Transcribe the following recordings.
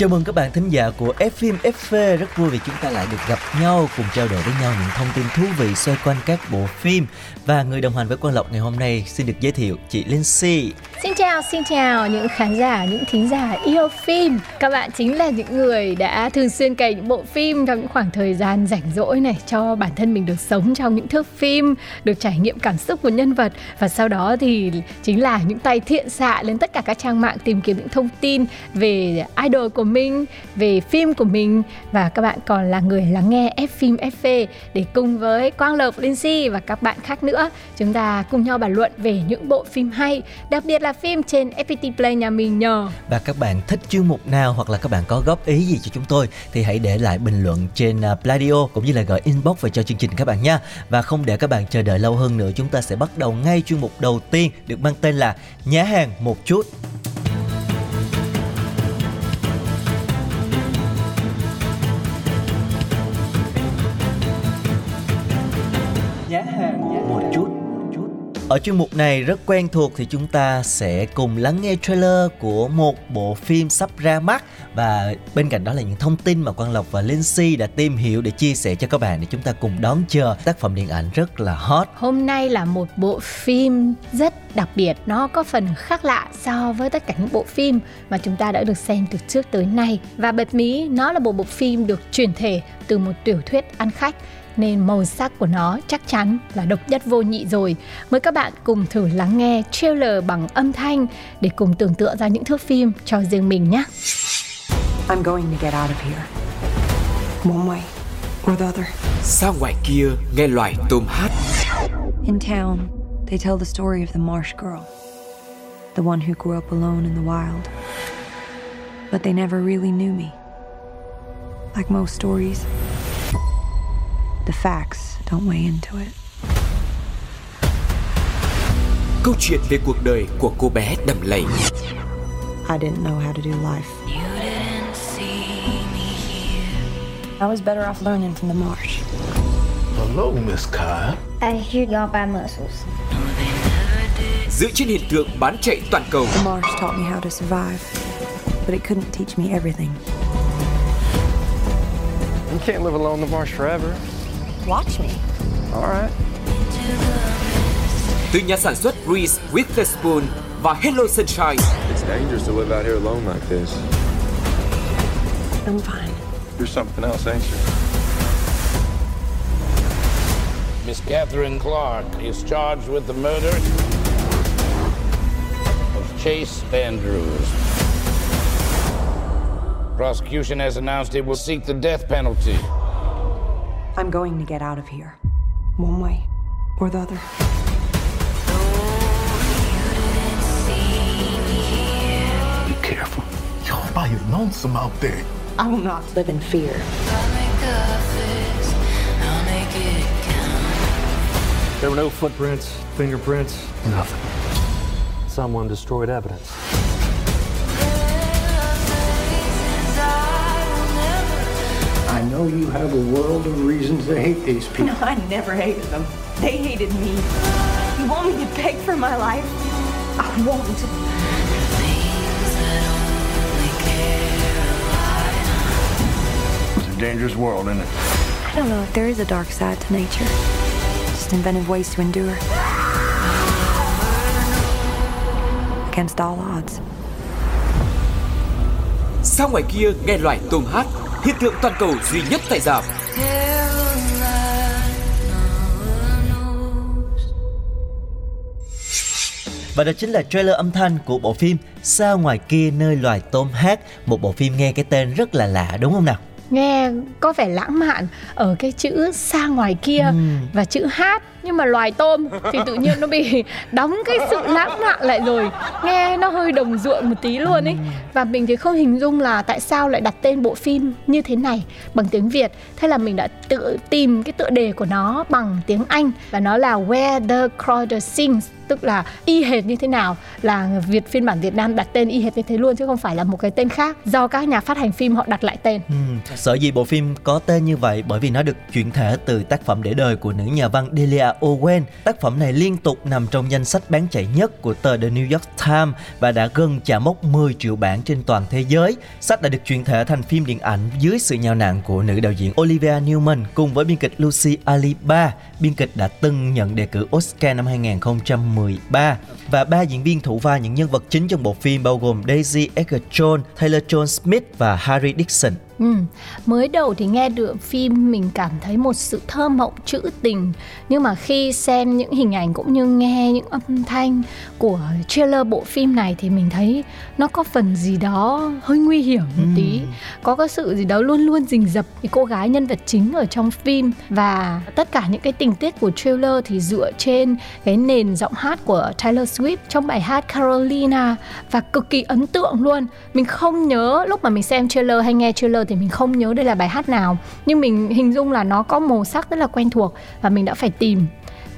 Chào mừng các bạn thính giả của F phim FV rất vui vì chúng ta lại được gặp nhau, cùng trao đổi với nhau những thông tin thú vị xoay quanh các bộ phim và người đồng hành với Quang Lộc ngày hôm nay xin được giới thiệu chị Lindsay. Xin chào, xin chào những khán giả, những thính giả yêu phim. Các bạn chính là những người đã thường xuyên cày những bộ phim trong những khoảng thời gian rảnh rỗi này cho bản thân mình được sống trong những thước phim, được trải nghiệm cảm xúc của nhân vật và sau đó thì chính là những tay thiện xạ lên tất cả các trang mạng tìm kiếm những thông tin về idol của mình, về phim của mình và các bạn còn là người lắng nghe F phim FV để cùng với Quang Lộc, si và các bạn khác nữa chúng ta cùng nhau bàn luận về những bộ phim hay, đặc biệt là phim trên FPT Play nhà mình nhờ. Và các bạn thích chuyên mục nào hoặc là các bạn có góp ý gì cho chúng tôi thì hãy để lại bình luận trên à, Pladio cũng như là gọi inbox về cho chương trình các bạn nha. Và không để các bạn chờ đợi lâu hơn nữa, chúng ta sẽ bắt đầu ngay chuyên mục đầu tiên được mang tên là Nhá hàng một chút. Ở chuyên mục này rất quen thuộc thì chúng ta sẽ cùng lắng nghe trailer của một bộ phim sắp ra mắt và bên cạnh đó là những thông tin mà Quang Lộc và linh si đã tìm hiểu để chia sẻ cho các bạn để chúng ta cùng đón chờ tác phẩm điện ảnh rất là hot. Hôm nay là một bộ phim rất đặc biệt, nó có phần khác lạ so với tất cả những bộ phim mà chúng ta đã được xem từ trước tới nay. Và bật mí, nó là một bộ phim được truyền thể từ một tiểu thuyết ăn khách nên màu sắc của nó chắc chắn là độc nhất vô nhị rồi. Mời các bạn cùng thử lắng nghe trailer bằng âm thanh để cùng tưởng tượng ra những thước phim cho riêng mình nhé. I'm going to get out of here. One way or the other. sao ngoài kia nghe loài tôm hát In town, they tell the story of the marsh girl, the one who grew up alone in the wild. But they never really knew me. Like most stories, the facts don't weigh into it. câu chuyện về cuộc đời của cô bé đầm lầy I didn't know how to do life. I was better off learning from the marsh. Hello, Miss Kai. I hear y'all buy mussels. dựa trên hiện tượng bán chạy toàn cầu The marsh taught me how to survive, but it couldn't teach me everything. You can't live alone in the marsh forever. Watch me. All right. từ nhà sản xuất Reese Witherspoon và Hello Sunshine It's dangerous to live out here alone like this. I'm fine. You're something else, ain't you? Miss Catherine Clark is charged with the murder of Chase Andrews. Prosecution has announced it will seek the death penalty. I'm going to get out of here. One way or the other. Be careful. Y'all by your lonesome out there. I will not live in fear. There were no footprints, fingerprints, nothing. Someone destroyed evidence. I know you have a world of reasons to hate these people. No, I never hated them. They hated me. You want me to beg for my life? I won't. It's a dangerous world, isn't it? I don't know if there is a dark side to nature. Just inventive ways to endure. Against all odds. sao ngoài kia nghe loài tôm hát hiện tượng toàn cầu duy nhất tại rạp Và đó chính là trailer âm thanh của bộ phim Sao ngoài kia nơi loài tôm hát Một bộ phim nghe cái tên rất là lạ đúng không nào? Nghe có vẻ lãng mạn ở cái chữ xa ngoài kia Ừ. và chữ hát nhưng mà loài tôm thì tự nhiên nó bị đóng cái sự lãng mạn lại rồi. Nghe nó hơi đồng ruộng một tí luôn ấy và mình thì không hình dung là tại sao lại đặt tên bộ phim như thế này bằng tiếng Việt. Thế là mình đã tự tìm cái tựa đề của nó bằng tiếng Anh. Và nó là Where the Crowder Sings tức là y hệt như thế nào là Việt phiên bản Việt Nam đặt tên y hệt như thế luôn chứ không phải là một cái tên khác. Do các nhà phát hành phim họ đặt lại tên. Ừ, sở dĩ bộ phim có tên như vậy bởi vì nó được chuyển thể từ tác phẩm để đời của nữ nhà văn Delia Owen. Tác phẩm này liên tục nằm trong danh sách bán chạy nhất của tờ The New York Times và đã gần chạm mốc 10 triệu bản trên toàn thế giới. Sách đã được chuyển thể thành phim điện ảnh dưới sự nhào nặng của nữ đạo diễn Olivia Newman cùng với biên kịch Lucy Aliba. Biên kịch đã từng nhận đề cử Oscar năm 2013 và ba diễn viên thủ vai những nhân vật chính trong bộ phim bao gồm Daisy Edgar Jones, Taylor John Smith và Harry Dixon. Ừ. Mới đầu thì nghe được phim mình cảm thấy một sự thơ mộng trữ tình. Nhưng mà khi xem những hình ảnh cũng như nghe những âm thanh của trailer bộ phim này Thì mình thấy nó có phần gì đó hơi nguy hiểm một ừ. tí Có cái sự gì đó luôn luôn rình rập cái cô gái nhân vật chính ở trong phim. Và tất cả những cái tình tiết của trailer thì dựa trên cái nền giọng hát của Taylor Swift trong bài hát Carolina. Và cực kỳ ấn tượng luôn. Mình không nhớ lúc mà mình xem trailer hay nghe trailer thì mình không nhớ đây là bài hát nào. Nhưng mình hình dung là nó có màu sắc rất là quen thuộc và mình đã phải tìm.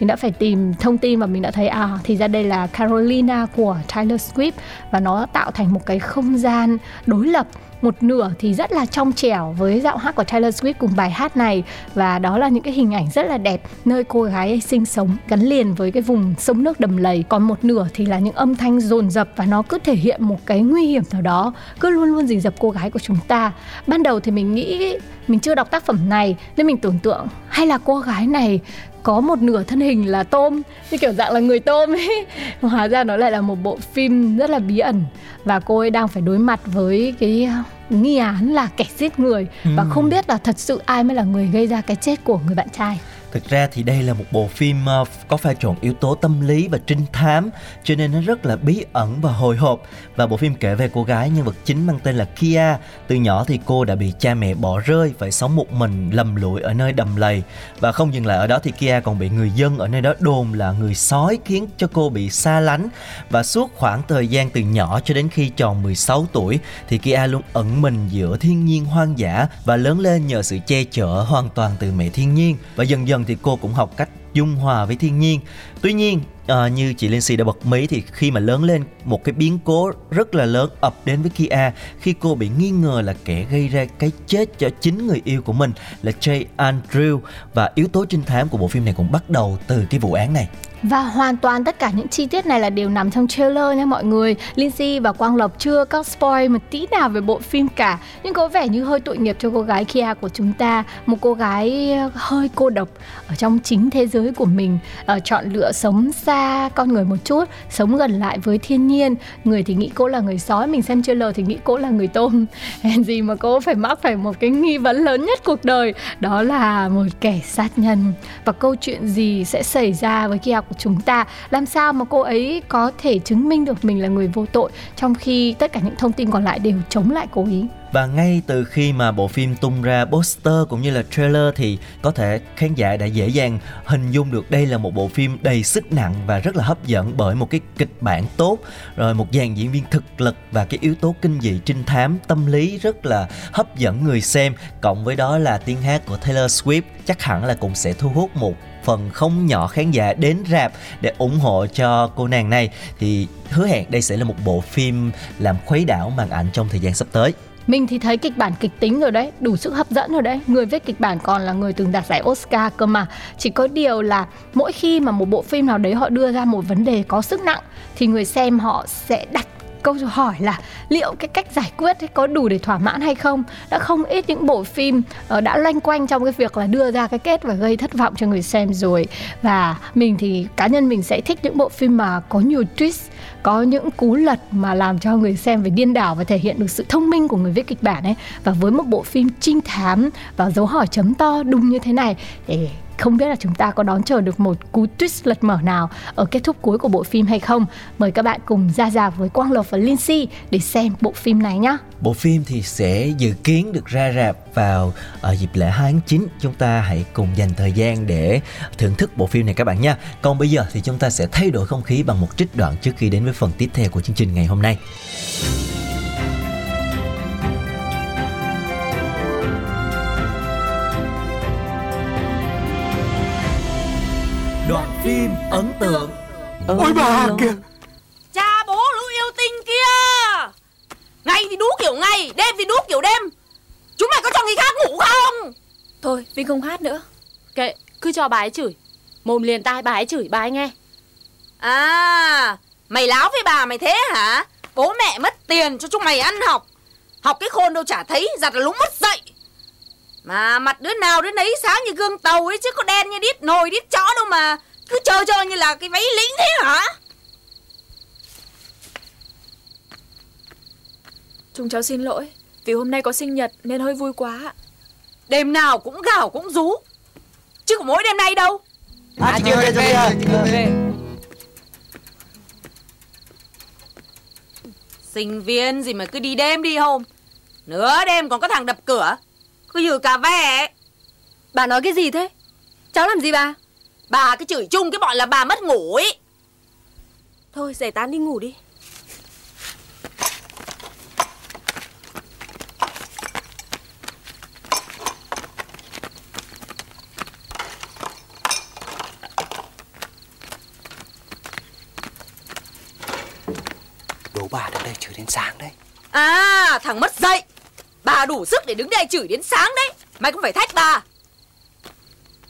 Mình đã phải tìm thông tin và mình đã thấy à thì ra đây là Carolina của Taylor Swift và nó tạo thành một cái không gian đối lập một nửa thì rất là trong trẻo với giọng hát của Taylor Swift cùng bài hát này. Và đó là những cái hình ảnh rất là đẹp, nơi cô gái ấy sinh sống gắn liền với cái vùng sông nước đầm lầy. Còn một nửa thì là những âm thanh dồn dập và nó cứ thể hiện một cái nguy hiểm nào đó, cứ luôn luôn rình rập cô gái của chúng ta. Ban đầu thì mình nghĩ mình chưa đọc tác phẩm này, nên mình tưởng tượng hay là cô gái này có một nửa thân hình là tôm như kiểu dạng là người tôm ấy. Hóa ra nó lại là một bộ phim rất là bí ẩn. Và cô ấy đang phải đối mặt với cái nghi án là kẻ giết người. Ừ. và không biết là thật sự ai mới là người gây ra cái chết của người bạn trai Thực ra thì đây là một bộ phim ờ, có pha trộn yếu tố tâm lý và trinh thám, cho nên nó rất là bí ẩn và hồi hộp. Và bộ phim kể về cô gái nhân vật chính mang tên là Kia. Từ nhỏ thì cô đã bị cha mẹ bỏ rơi, phải sống một mình lầm lũi ở nơi đầm lầy. Và không dừng lại ở đó thì Kia còn bị người dân ở nơi đó đồn là người sói khiến cho cô bị xa lánh. Và suốt khoảng thời gian từ nhỏ cho đến khi tròn 16 tuổi thì Kia luôn ẩn mình giữa thiên nhiên hoang dã và lớn lên nhờ sự che chở hoàn toàn từ mẹ thiên nhiên. Và dần dần thì cô cũng học cách dung hòa với thiên nhiên. Tuy nhiên à, như chị Lindsay đã bật mí thì khi mà lớn lên một cái biến cố rất là lớn ập đến với Kia. Khi cô bị nghi ngờ là kẻ gây ra cái chết cho chính người yêu của mình là Jay Andrew. Và yếu tố trinh thám của bộ phim này cũng bắt đầu từ cái vụ án này và hoàn toàn tất cả những chi tiết này là đều nằm trong trailer nha mọi người. Lindsay và Quang Lộc chưa có spoil một tí nào về bộ phim cả. Nhưng có vẻ như hơi tội nghiệp cho cô gái Kia của chúng ta. Một cô gái ờ, hơi cô độc ở trong chính thế giới của mình. Ở Chọn lựa sống xa con người một chút, Sống gần lại với thiên nhiên. Người thì nghĩ cô là người sói, Mình xem trailer thì nghĩ cô là người tôm. Hèn gì mà cô phải mắc phải một cái nghi vấn lớn nhất cuộc đời. Đó là một kẻ sát nhân. Và câu chuyện gì sẽ xảy ra với Kia của chúng ta. Làm sao mà cô ấy có thể chứng minh được mình là người vô tội trong khi tất cả những thông tin còn lại đều chống lại cô ấy? Và ngay từ khi mà bộ phim tung ra poster cũng như là trailer thì có thể khán giả đã dễ dàng hình dung được đây là một bộ phim đầy sức nặng và rất là hấp dẫn bởi một cái kịch bản tốt, rồi một dàn diễn viên thực lực và cái yếu tố kinh dị trinh thám, tâm lý rất là hấp dẫn người xem. Cộng với đó là tiếng hát của Taylor Swift chắc hẳn là cũng sẽ thu hút một phần không nhỏ khán giả đến rạp để ủng hộ cho cô nàng này. Thì hứa hẹn đây sẽ là một bộ phim làm khuấy đảo màn ảnh trong thời gian sắp tới mình thì thấy kịch bản kịch tính rồi đấy, đủ sức hấp dẫn rồi đấy. Người viết kịch bản còn là người từng đạt giải oscar cơ mà. Chỉ có điều là mỗi khi mà một bộ phim nào đấy họ đưa ra một vấn đề có sức nặng, thì người xem họ sẽ đặt câu hỏi là liệu cái cách giải quyết ấy có đủ để thỏa mãn hay không? Đã không ít những bộ phim ờ, đã loanh quanh trong cái việc là đưa ra cái kết và gây thất vọng cho người xem rồi. Và mình thì, cá nhân mình sẽ thích những bộ phim mà có nhiều twist, có những cú lật mà làm cho người xem phải điên đảo và thể hiện được sự thông minh của người viết kịch bản ấy. Và với một bộ phim trinh thám và dấu hỏi chấm to đúng như thế này thì không biết là chúng ta có đón chờ được một cú twist lật mở nào ở kết thúc cuối của bộ phim hay không. Mời các bạn cùng ra ra với Quang Lộc và Lindsay để xem bộ phim này nhé. Bộ phim thì sẽ dự kiến được ra rạp vào ở dịp lễ 2 tháng 9. Chúng ta hãy cùng dành thời gian để thưởng thức bộ phim này các bạn nha. Còn bây giờ thì chúng ta sẽ thay đổi không khí bằng một trích đoạn trước khi đến với phần tiếp theo của chương trình ngày hôm nay. Phim ấn tượng. Ôi bà kìa. Cha bố lũ yêu tinh kia. Ngày thì đú kiểu ngày Đêm thì đú kiểu đêm. Chúng mày có cho người khác ngủ không? Thôi Vinh không hát nữa. Kệ cứ cho bà ấy chửi. Mồm liền tai bà ấy chửi bà ấy nghe. À Mày láo với bà mày thế hả? Bố mẹ mất tiền cho chúng mày ăn học. Học cái khôn đâu chả thấy Giặt là lúng mất dậy Mà mặt đứa nào đứa nấy sáng như gương tàu ấy Chứ có đen như đít nồi đít chó đâu mà Cứ chờ chờ như là cái váy lính thế hả? Chúng cháu xin lỗi Vì hôm nay có sinh nhật nên hơi vui quá. Đêm nào cũng gào cũng rú. Chứ có mỗi đêm nay đâu. À, chị về, về, về. Sinh viên gì mà cứ đi đêm đi hôm. Nửa đêm còn có thằng đập cửa. Cứ như cà ve Bà nói cái gì thế? Cháu làm gì bà Bà cứ chửi chung cái bọn là bà mất ngủ ấy Thôi giải tán đi ngủ đi. Đố bà đứng đây chửi đến sáng đấy. À thằng mất dậy. Bà đủ sức để đứng đây chửi đến sáng đấy. Mày cũng phải thách bà.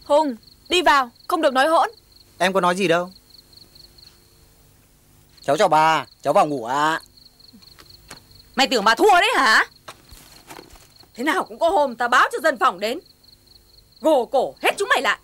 Hùng đi vào không được nói hỗn. Em có nói gì đâu. Cháu chào bà Cháu vào ngủ ạ. À. Mày tưởng bà thua đấy hả? Thế nào cũng có hôm ta báo cho dân phòng đến. Gồ cổ hết chúng mày lại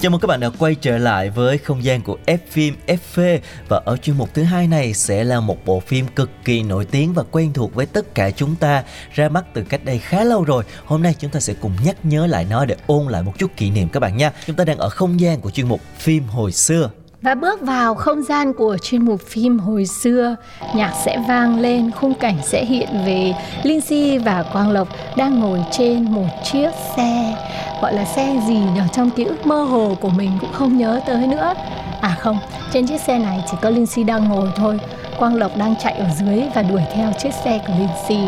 Chào mừng các bạn đã quay trở lại với không gian của F phim FV và ở chuyên mục thứ hai này sẽ là một bộ phim cực kỳ nổi tiếng và quen thuộc với tất cả chúng ta, ra mắt từ cách đây khá lâu rồi. Hôm nay chúng ta sẽ cùng nhắc nhớ lại nó để ôn lại một chút kỷ niệm các bạn nha. Chúng ta đang ở không gian của chuyên mục phim hồi xưa. Và bước vào không gian của chuyên mục phim hồi xưa, nhạc sẽ vang lên, khung cảnh sẽ hiện về. Linh Si và Quang Lộc đang ngồi trên một chiếc xe Gọi là xe gì nhờ trong ký ức mơ hồ của mình cũng không nhớ tới nữa. À không, trên chiếc xe này chỉ có Linh Si đang ngồi thôi. Quang Lộc đang chạy ở dưới và đuổi theo chiếc xe của Linh Si.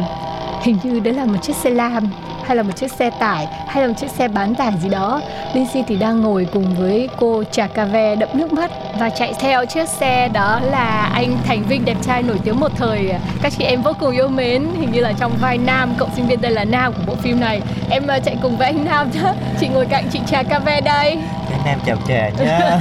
Hình như đấy là một chiếc xe lam hay là một chiếc xe tải hay là một chiếc xe bán tải gì đó. Lindsay thì đang ngồi cùng với cô Trà Cà Ve đậm nước mắt và chạy theo chiếc xe đó là anh Thành Vinh đẹp trai nổi tiếng một thời. Các chị em vô cùng yêu mến hình như là trong vai Nam cậu sinh viên đây là Nam của bộ phim này. Em ờ, chạy cùng với anh Nam chứ chị ngồi cạnh chị Trà Cà Ve đây. Anh Nam chào Trà nhé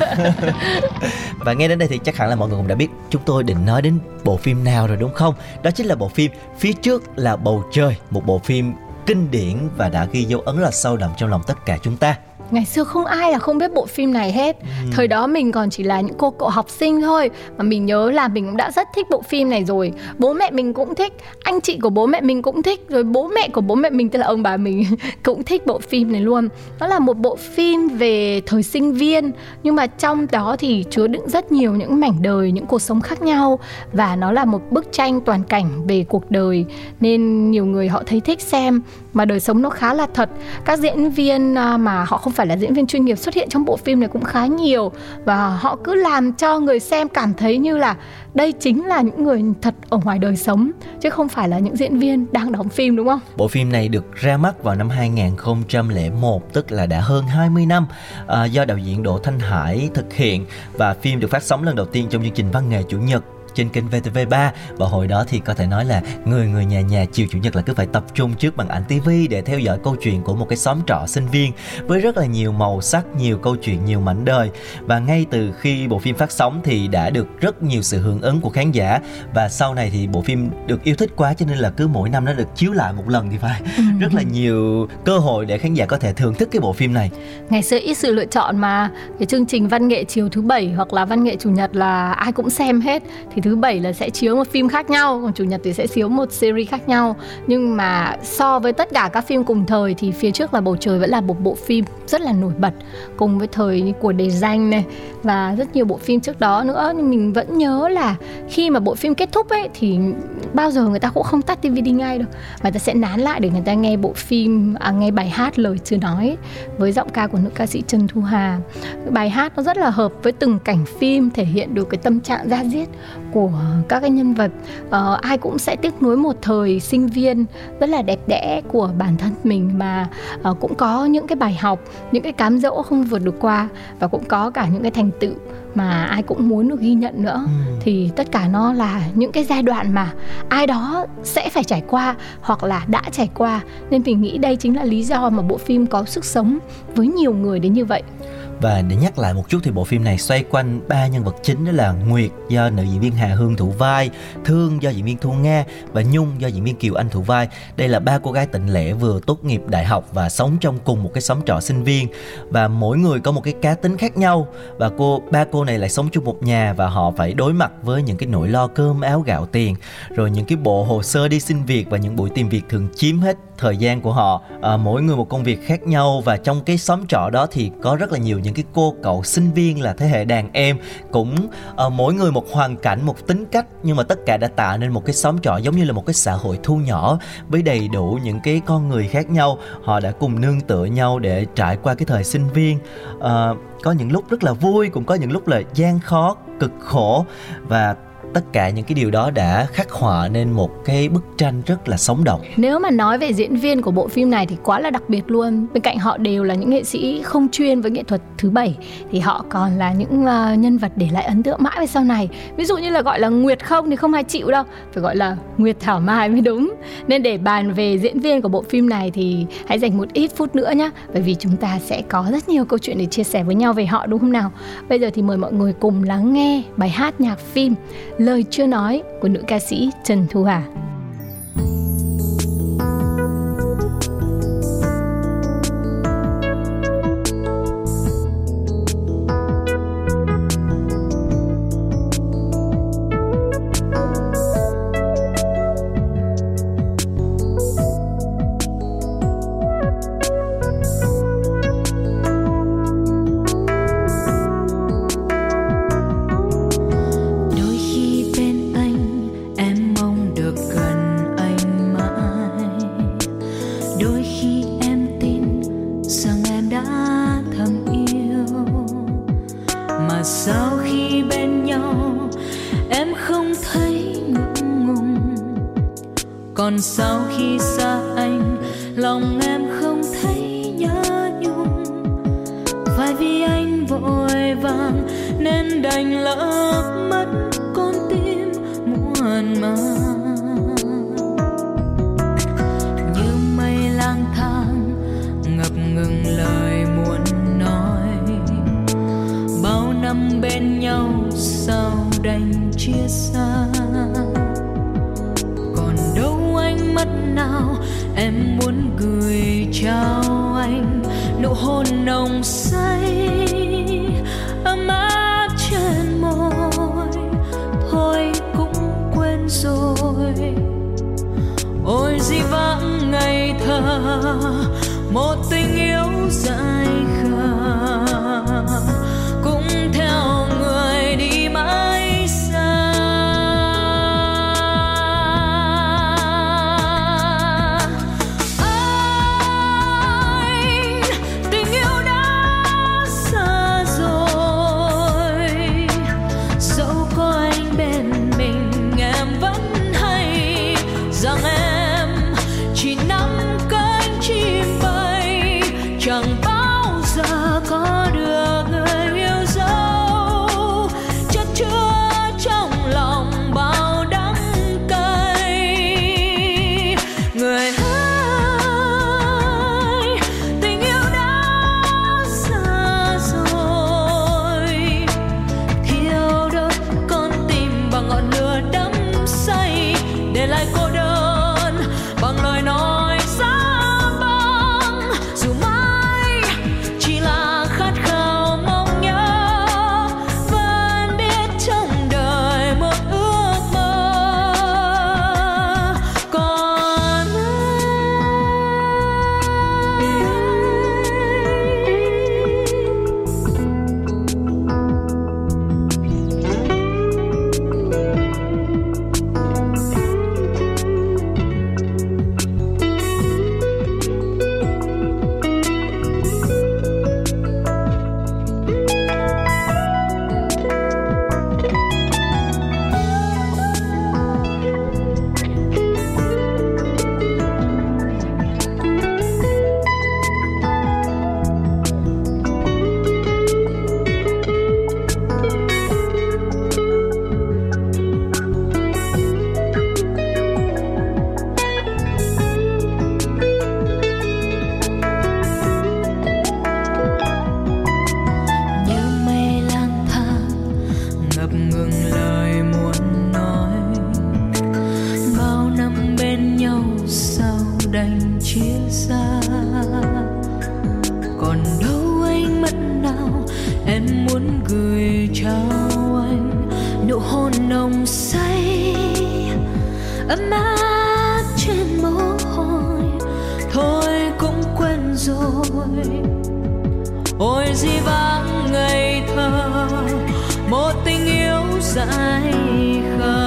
Và nghe đến đây thì chắc hẳn là mọi người cũng đã biết chúng tôi định nói đến bộ phim nào rồi đúng không? Đó chính là bộ phim Phía trước là bầu trời Một bộ phim kinh điển và đã ghi dấu ấn là sâu đậm trong lòng tất cả chúng ta ngày xưa không ai là không biết bộ phim này hết. Ừ. thời đó mình còn chỉ là những cô cậu học sinh thôi. Mà mình nhớ là mình cũng đã rất thích bộ phim này rồi. Bố mẹ mình cũng thích anh chị của bố mẹ mình cũng thích rồi bố mẹ của bố mẹ mình tức là ông bà mình cũng thích bộ phim này luôn. Nó là một bộ phim về thời sinh viên nhưng mà trong đó thì chứa đựng rất nhiều những mảnh đời những cuộc sống khác nhau. Và nó là một bức tranh toàn cảnh về cuộc đời nên nhiều người họ thấy thích xem. Mà đời sống nó khá là thật. Các diễn viên à, mà họ không phải là diễn viên chuyên nghiệp xuất hiện trong bộ phim này cũng khá nhiều. Và họ cứ làm cho người xem cảm thấy như là đây chính là những người thật ở ngoài đời sống chứ không phải là những diễn viên đang đóng phim đúng không? Bộ phim này được ra mắt vào năm 2001 tức là đã hơn 20 năm à, do đạo diễn Đỗ Thanh Hải thực hiện. Và phim được phát sóng lần đầu tiên trong chương trình văn nghệ chủ nhật trên kênh VTV3 và hồi đó thì có thể nói là người người nhà nhà chiều chủ nhật là cứ phải tập trung trước màn ảnh TV để theo dõi câu chuyện của một cái xóm trọ sinh viên với rất là nhiều màu sắc, nhiều câu chuyện, nhiều mảnh đời. Và ngay từ khi bộ phim phát sóng thì đã được rất nhiều sự hưởng ứng của khán giả. Và sau này thì bộ phim được yêu thích quá cho nên là cứ mỗi năm nó được chiếu lại một lần thì phải. Ừ. rất là nhiều cơ hội để khán giả có thể thưởng thức cái bộ phim này. Ngày xưa ít sự lựa chọn mà. Cái chương trình văn nghệ chiều thứ bảy hoặc là văn nghệ chủ nhật là ai cũng xem hết. Thì thứ bảy là sẽ chiếu một phim khác nhau còn chủ nhật thì sẽ chiếu một series khác nhau. Nhưng mà so với tất cả các phim cùng thời thì phía trước là bầu trời vẫn là một bộ phim rất là nổi bật cùng với thời của đề danh này và rất nhiều bộ phim trước đó nữa. Nhưng mình vẫn nhớ là khi mà bộ phim kết thúc ấy thì bao giờ người ta cũng không tắt DVD ngay đâu mà ta sẽ nán lại để người ta nghe bộ phim à, nghe bài hát lời chưa nói với giọng ca của nữ ca sĩ Trần Thu Hà. Bài hát nó rất là hợp với từng cảnh phim thể hiện được cái tâm trạng ra diết của các cái nhân vật. Uh, ai cũng sẽ tiếc nuối một thời sinh viên rất là đẹp đẽ của bản thân mình mà uh, cũng có những cái bài học những cái cám dỗ không vượt được qua và cũng có cả những cái thành tựu mà ai cũng muốn được ghi nhận nữa. Ừ. thì tất cả nó là những cái giai đoạn mà ai đó sẽ phải trải qua hoặc là đã trải qua. Nên mình nghĩ đây chính là lý do mà bộ phim có sức sống với nhiều người đến như vậy và để nhắc lại một chút thì bộ phim này xoay quanh ba nhân vật chính đó là Nguyệt do nữ diễn viên Hà Hương thủ vai, Thương do diễn viên Thu Nga và Nhung do diễn viên Kiều Anh thủ vai. Đây là ba cô gái tịnh lẻ vừa tốt nghiệp đại học và sống trong cùng một cái xóm trọ sinh viên. Và mỗi người có một cái cá tính khác nhau. Và cô ba cô này lại sống chung một nhà và họ phải đối mặt với những cái nỗi lo cơm áo gạo tiền. Rồi những cái bộ hồ sơ đi xin việc và những buổi tìm việc thường chiếm hết thời gian của họ. À, mỗi người một công việc khác nhau và trong cái xóm trọ đó thì có rất là nhiều những cái cô cậu sinh viên là thế hệ đàn em. Cũng à, mỗi người một hoàn cảnh một tính cách nhưng mà tất cả đã tạo nên một cái xóm trọ giống như là một cái xã hội thu nhỏ với đầy đủ những cái con người khác nhau. Họ đã cùng nương tựa nhau để trải qua cái thời sinh viên. À, có những lúc rất là vui cũng có những lúc là gian khó cực khổ. Và tất cả những cái điều đó đã khắc họa nên một cái bức tranh rất là sống động. Nếu mà nói về diễn viên của bộ phim này thì quá là đặc biệt luôn. Bên cạnh họ đều là những nghệ sĩ không chuyên với nghệ thuật thứ bảy thì họ còn là những uh, nhân vật để lại ấn tượng mãi về sau này. Ví dụ như là gọi là nguyệt không thì không ai chịu đâu phải gọi là nguyệt thảo mai mới đúng. Nên để bàn về diễn viên của bộ phim này thì hãy dành một ít phút nữa nhé bởi vì chúng ta sẽ có rất nhiều câu chuyện để chia sẻ với nhau về họ đúng không nào? Bây giờ thì mời mọi người cùng lắng nghe bài hát nhạc phim lời chưa nói của nữ ca sĩ Trần Thu Hà. Nồng say, ấm áp trên mồ hôi. Thôi cũng quên rồi, ôi di vang ngày thơ. Một tình yêu dài khờ.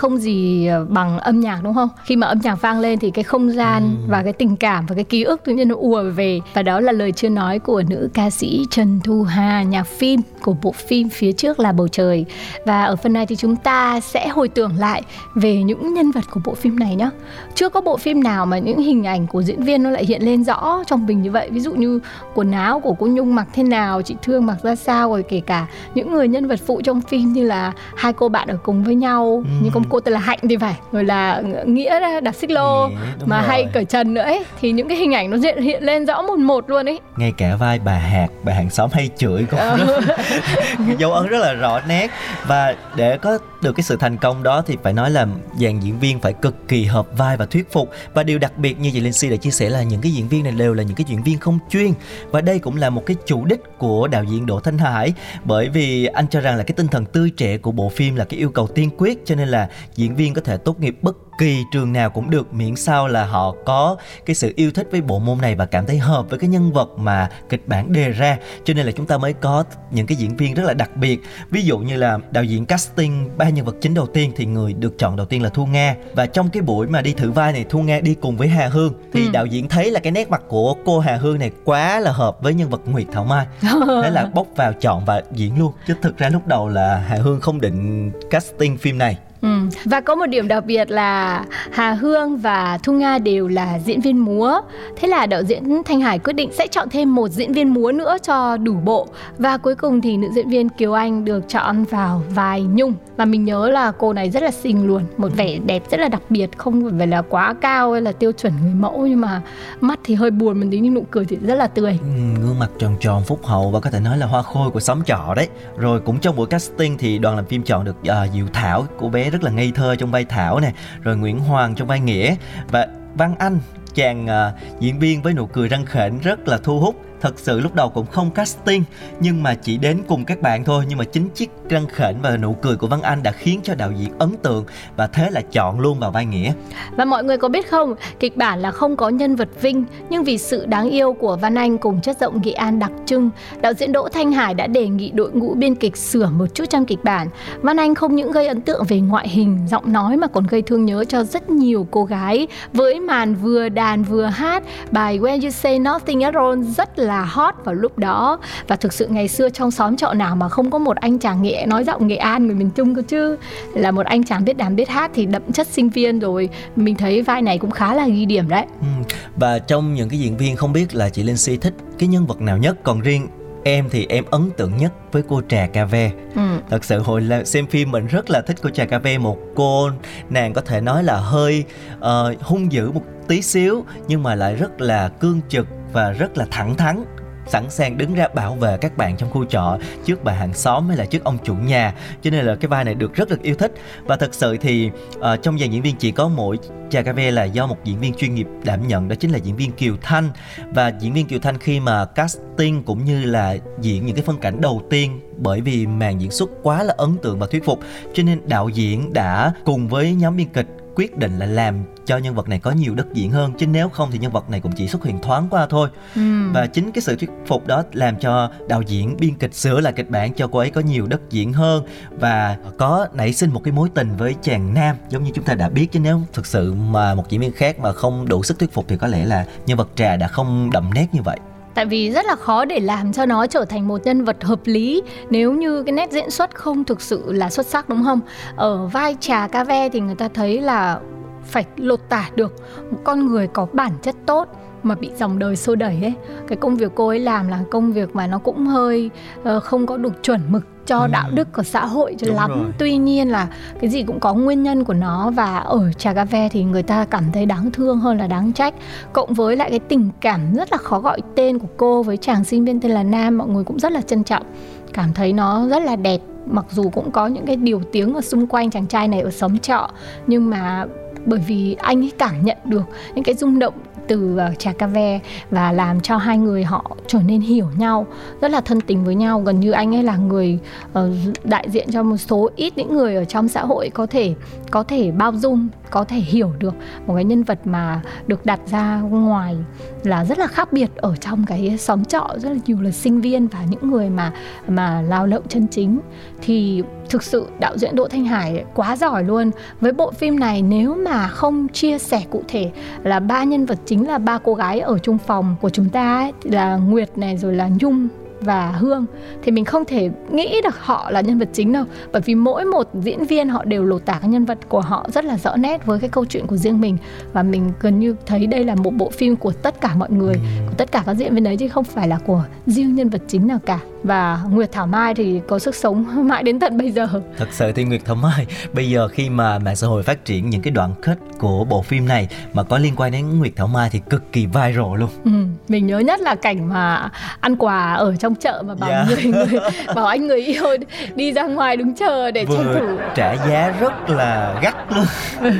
Không gì ờ, bằng âm nhạc đúng không? Khi mà âm nhạc vang lên thì cái không gian và cái tình cảm và cái ký ức tự nhiên nó ùa về. Và đó là lời chưa nói của nữ ca sĩ Trần Thu Hà nhạc phim của bộ phim phía trước là bầu trời. Và ở phần này thì chúng ta sẽ hồi tưởng lại về những nhân vật của bộ phim này nhé chưa có bộ phim nào mà những hình ảnh của diễn viên nó lại hiện lên rõ trong mình như vậy. Ví dụ như quần áo của cô Nhung mặc thế nào chị Thương mặc ra sao rồi kể cả những người nhân vật phụ trong phim như là hai cô bạn ở cùng với nhau như có một cô tên là Hạnh thì phải rồi là Nghĩa đạp xích lô Nghĩa, mà rồi. hay cởi trần nữa ấy thì những cái hình ảnh nó hiện hiện lên rõ một một luôn ấy ngay cả vai bà hạt bà hàng xóm hay chửi cũng Ờ. dấu ấn rất là rõ nét và để có được cái sự thành công đó thì phải nói là dàn diễn viên phải cực kỳ hợp vai và thuyết phục. Và điều đặc biệt như chị Linh Si đã chia sẻ là những cái diễn viên này đều là những cái diễn viên không chuyên. Và đây cũng là một cái chủ đích của đạo diễn Đỗ Thanh Hải. Bởi vì anh cho rằng là cái tinh thần tươi trẻ của bộ phim là cái yêu cầu tiên quyết, cho nên là diễn viên có thể tốt nghiệp bất kỳ trường nào cũng được miễn sao là họ có cái sự yêu thích với bộ môn này và cảm thấy hợp với cái nhân vật mà kịch bản đề ra. Cho nên là chúng ta mới có những cái diễn viên rất là đặc biệt. Ví dụ như là đạo diễn casting ba nhân vật chính đầu tiên thì người được chọn đầu tiên là Thu Nga. Và trong cái buổi mà đi thử vai này Thu Nga đi cùng với Hà Hương thì Ừ. đạo diễn thấy là cái nét mặt của cô Hà Hương này quá là hợp với nhân vật Nguyệt Thảo Mai. Thế là bốc vào chọn và diễn luôn. Chứ thực ra lúc đầu là Hà Hương không định casting phim này Ừ. Và có một điểm đặc biệt là Hà Hương và Thu Nga đều là diễn viên múa. Thế là đạo diễn Thanh Hải quyết định sẽ chọn thêm một diễn viên múa nữa cho đủ bộ. Và cuối cùng thì nữ diễn viên Kiều Anh được chọn vào vai Nhung. Và mình nhớ là cô này rất là xinh luôn, một vẻ đẹp rất là đặc biệt, không phải là quá cao hay là tiêu chuẩn người mẫu nhưng mà mắt thì hơi buồn một tí nhưng nụ cười thì rất là tươi. Ừ, gương mặt tròn tròn phúc hậu và có thể nói là hoa khôi của xóm trọ đấy rồi cũng trong buổi casting thì đoàn làm phim chọn được uh, Diệu Thảo cô bé rất là ngây thơ trong vai Thảo nè rồi Nguyễn Hoàng trong vai Nghĩa. Và Văn Anh chàng uh, diễn viên với nụ cười răng khểnh rất là thu hút thật sự lúc đầu cũng không casting nhưng mà chỉ đến cùng các bạn thôi. Nhưng mà chính chiếc răng khểnh và nụ cười của Văn Anh đã khiến cho đạo diễn ấn tượng và thế là chọn luôn vào vai Nghĩa. Và mọi người có biết không, kịch bản là không có nhân vật Vinh nhưng vì sự đáng yêu của Văn Anh cùng chất giọng Nghệ An đặc trưng, đạo diễn Đỗ Thanh Hải đã đề nghị đội ngũ biên kịch sửa một chút trong kịch bản. Văn Anh không những gây ấn tượng về ngoại hình, giọng nói mà còn gây thương nhớ cho rất nhiều cô gái. Với màn vừa đàn vừa hát bài When You Say Nothing at All rất là hot vào lúc đó. Và thực sự ngày xưa trong xóm trọ nào mà không có một anh chàng nghệ nói giọng Nghệ An người miền Trung cơ chứ là một anh chàng biết đàn biết hát thì đậm chất sinh viên rồi. Mình thấy vai này cũng khá là ghi điểm đấy. Ừ, Và trong những cái diễn viên không biết là chị Linh Si thích cái nhân vật nào nhất Còn riêng em thì em ấn tượng nhất với cô Trà Cà Ve ừ. Thật sự hồi là xem phim mình rất là thích cô Trà Cà Ve Một cô nàng có thể nói là hơi ờ, hung dữ một tí xíu Nhưng mà lại rất là cương trực và rất là thẳng thắn sẵn sàng đứng ra bảo vệ các bạn trong khu trọ trước bà hàng xóm hay là trước ông chủ nhà. Cho nên là cái vai này được rất được yêu thích. Và thật sự thì uh, trong dàn diễn viên chỉ có mỗi Chà là do một diễn viên chuyên nghiệp đảm nhận đó chính là diễn viên Kiều Thanh. Và diễn viên Kiều Thanh khi mà casting cũng như là diễn những cái phân cảnh đầu tiên bởi vì màn diễn xuất quá là ấn tượng và thuyết phục. Cho nên đạo diễn đã cùng với nhóm biên kịch quyết định là làm cho nhân vật này có nhiều đất diễn hơn chứ nếu không thì nhân vật này cũng chỉ xuất hiện thoáng qua thôi Ừ. và chính cái sự thuyết phục đó làm cho đạo diễn biên kịch sửa lại kịch bản cho cô ấy có nhiều đất diễn hơn và có nảy sinh một cái mối tình với chàng nam giống như chúng ta đã biết chứ nếu thực sự mà một diễn viên khác mà không đủ sức thuyết phục thì có lẽ là nhân vật trà đã không đậm nét như vậy Tại vì rất là khó để làm cho nó trở thành một nhân vật hợp lý nếu như cái nét diễn xuất không thực sự là xuất sắc đúng không? Ở vai trà ca ve thì người ta thấy là phải lột tả được. Một con người có bản chất tốt mà bị dòng đời xô đẩy ấy. Cái công việc cô ấy làm là công việc mà nó cũng hơi uh, không có được chuẩn mực cho Ừ. đạo đức của xã hội cho Đúng lắm. rồi. tuy nhiên là cái gì cũng có nguyên nhân của nó và ở trà cà ve thì người ta cảm thấy đáng thương hơn là đáng trách. Cộng với lại cái tình cảm rất là khó gọi tên của cô với chàng sinh viên tên là nam mọi người cũng rất là trân trọng. Cảm thấy nó rất là đẹp mặc dù cũng có những cái điều tiếng ở xung quanh chàng trai này ở xóm trọ. Nhưng mà bởi vì anh ấy cảm nhận được những cái rung động từ uh, trà cà ve và làm cho hai người họ trở nên hiểu nhau rất là thân tình với nhau. Gần như anh ấy là người uh, đại diện cho một số ít những người ở trong xã hội có thể có thể bao dung có thể hiểu được. Một cái nhân vật mà được đặt ra ngoài là rất là khác biệt ở trong cái xóm trọ rất là nhiều là sinh viên và những người mà mà lao động chân chính. Thì thực sự đạo diễn Đỗ Thanh Hải quá giỏi luôn. Với bộ phim này nếu mà không chia sẻ cụ thể là ba nhân vật chính là ba cô gái ở chung phòng của chúng ta ấy, là Nguyệt này rồi là Nhung và Hương thì mình không thể nghĩ được họ là nhân vật chính đâu. Bởi vì mỗi một diễn viên họ đều lột tả cái nhân vật của họ rất là rõ nét với cái câu chuyện của riêng mình. Và mình gần như thấy đây là một bộ phim của tất cả mọi người của tất cả các diễn viên đấy chứ không phải là của riêng nhân vật chính nào cả. Và Nguyệt Thảo Mai thì có sức sống mãi đến tận bây giờ. Thật sự thì Nguyệt Thảo Mai Bây giờ khi mà mạng xã hội phát triển những cái đoạn kết của bộ phim này Mà có liên quan đến Nguyệt Thảo Mai thì cực kỳ viral luôn. Ừ, mình nhớ nhất là cảnh mà ăn quà ở trong chợ mà bảo Dạ. người, người bảo anh người yêu đi ra ngoài đứng chờ để tranh thủ. Vừa trả giá rất là gắt luôn.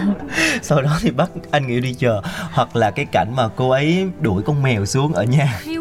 Sau đó thì bắt anh người yêu đi chờ. Hoặc là cái cảnh mà cô ấy đuổi con mèo xuống ở nhà?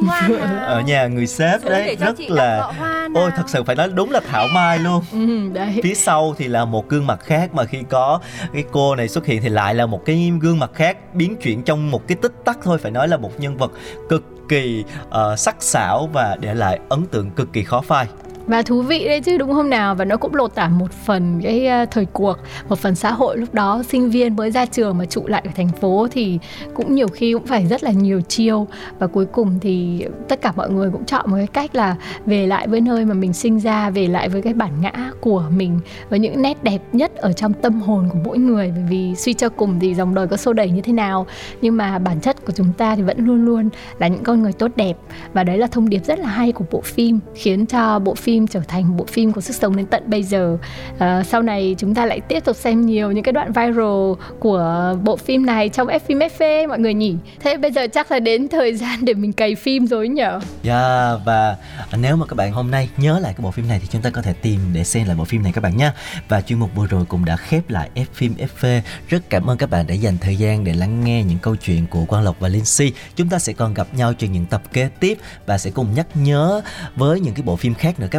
Ở nhà người sếp Xuống đấy Rất là. Ôi thật sự phải nói đúng là Thảo Mai luôn. Ừ, đấy. Phía sau thì là một gương mặt khác mà khi có cái cô này xuất hiện thì lại là một cái gương mặt khác biến chuyển trong một cái tích tắc thôi. Phải nói là một nhân vật cực kỳ uh, sắc sảo và để lại ấn tượng cực kỳ khó phai và thú vị đấy chứ, đúng không nào và nó cũng lột tả một phần cái ờ, thời cuộc, một phần xã hội. Lúc đó sinh viên mới ra trường mà trụ lại ở thành phố thì cũng nhiều khi cũng phải rất là nhiều chiêu. Và cuối cùng thì tất cả mọi người cũng chọn một cái cách là về lại với nơi mà mình sinh ra, về lại với cái bản ngã của mình, với những nét đẹp nhất ở trong tâm hồn của mỗi người. Bởi vì suy cho cùng thì dòng đời có xô đẩy như thế nào, nhưng mà bản chất của chúng ta thì vẫn luôn luôn là những con người tốt đẹp. Và đấy là thông điệp rất là hay của bộ phim, khiến cho bộ phim trở thành bộ phim có sức sống đến tận bây giờ à, sau này chúng ta lại tiếp tục xem nhiều những cái đoạn viral của bộ phim này trong F phim FV mọi người nhỉ thế bây giờ chắc là đến thời gian để mình cày phim rồi nhở Yeah, dạ, và nếu mà các bạn hôm nay nhớ lại cái bộ phim này thì chúng ta có thể tìm để xem lại bộ phim này các bạn nhé. Và chuyên mục vừa rồi cũng đã khép lại F phim FV. Rất cảm ơn các bạn đã dành thời gian để lắng nghe những câu chuyện của Quang Lộc và Linh Si. Chúng ta sẽ còn gặp nhau trên những tập kế tiếp và sẽ cùng nhắc nhớ với những cái bộ phim khác nữa các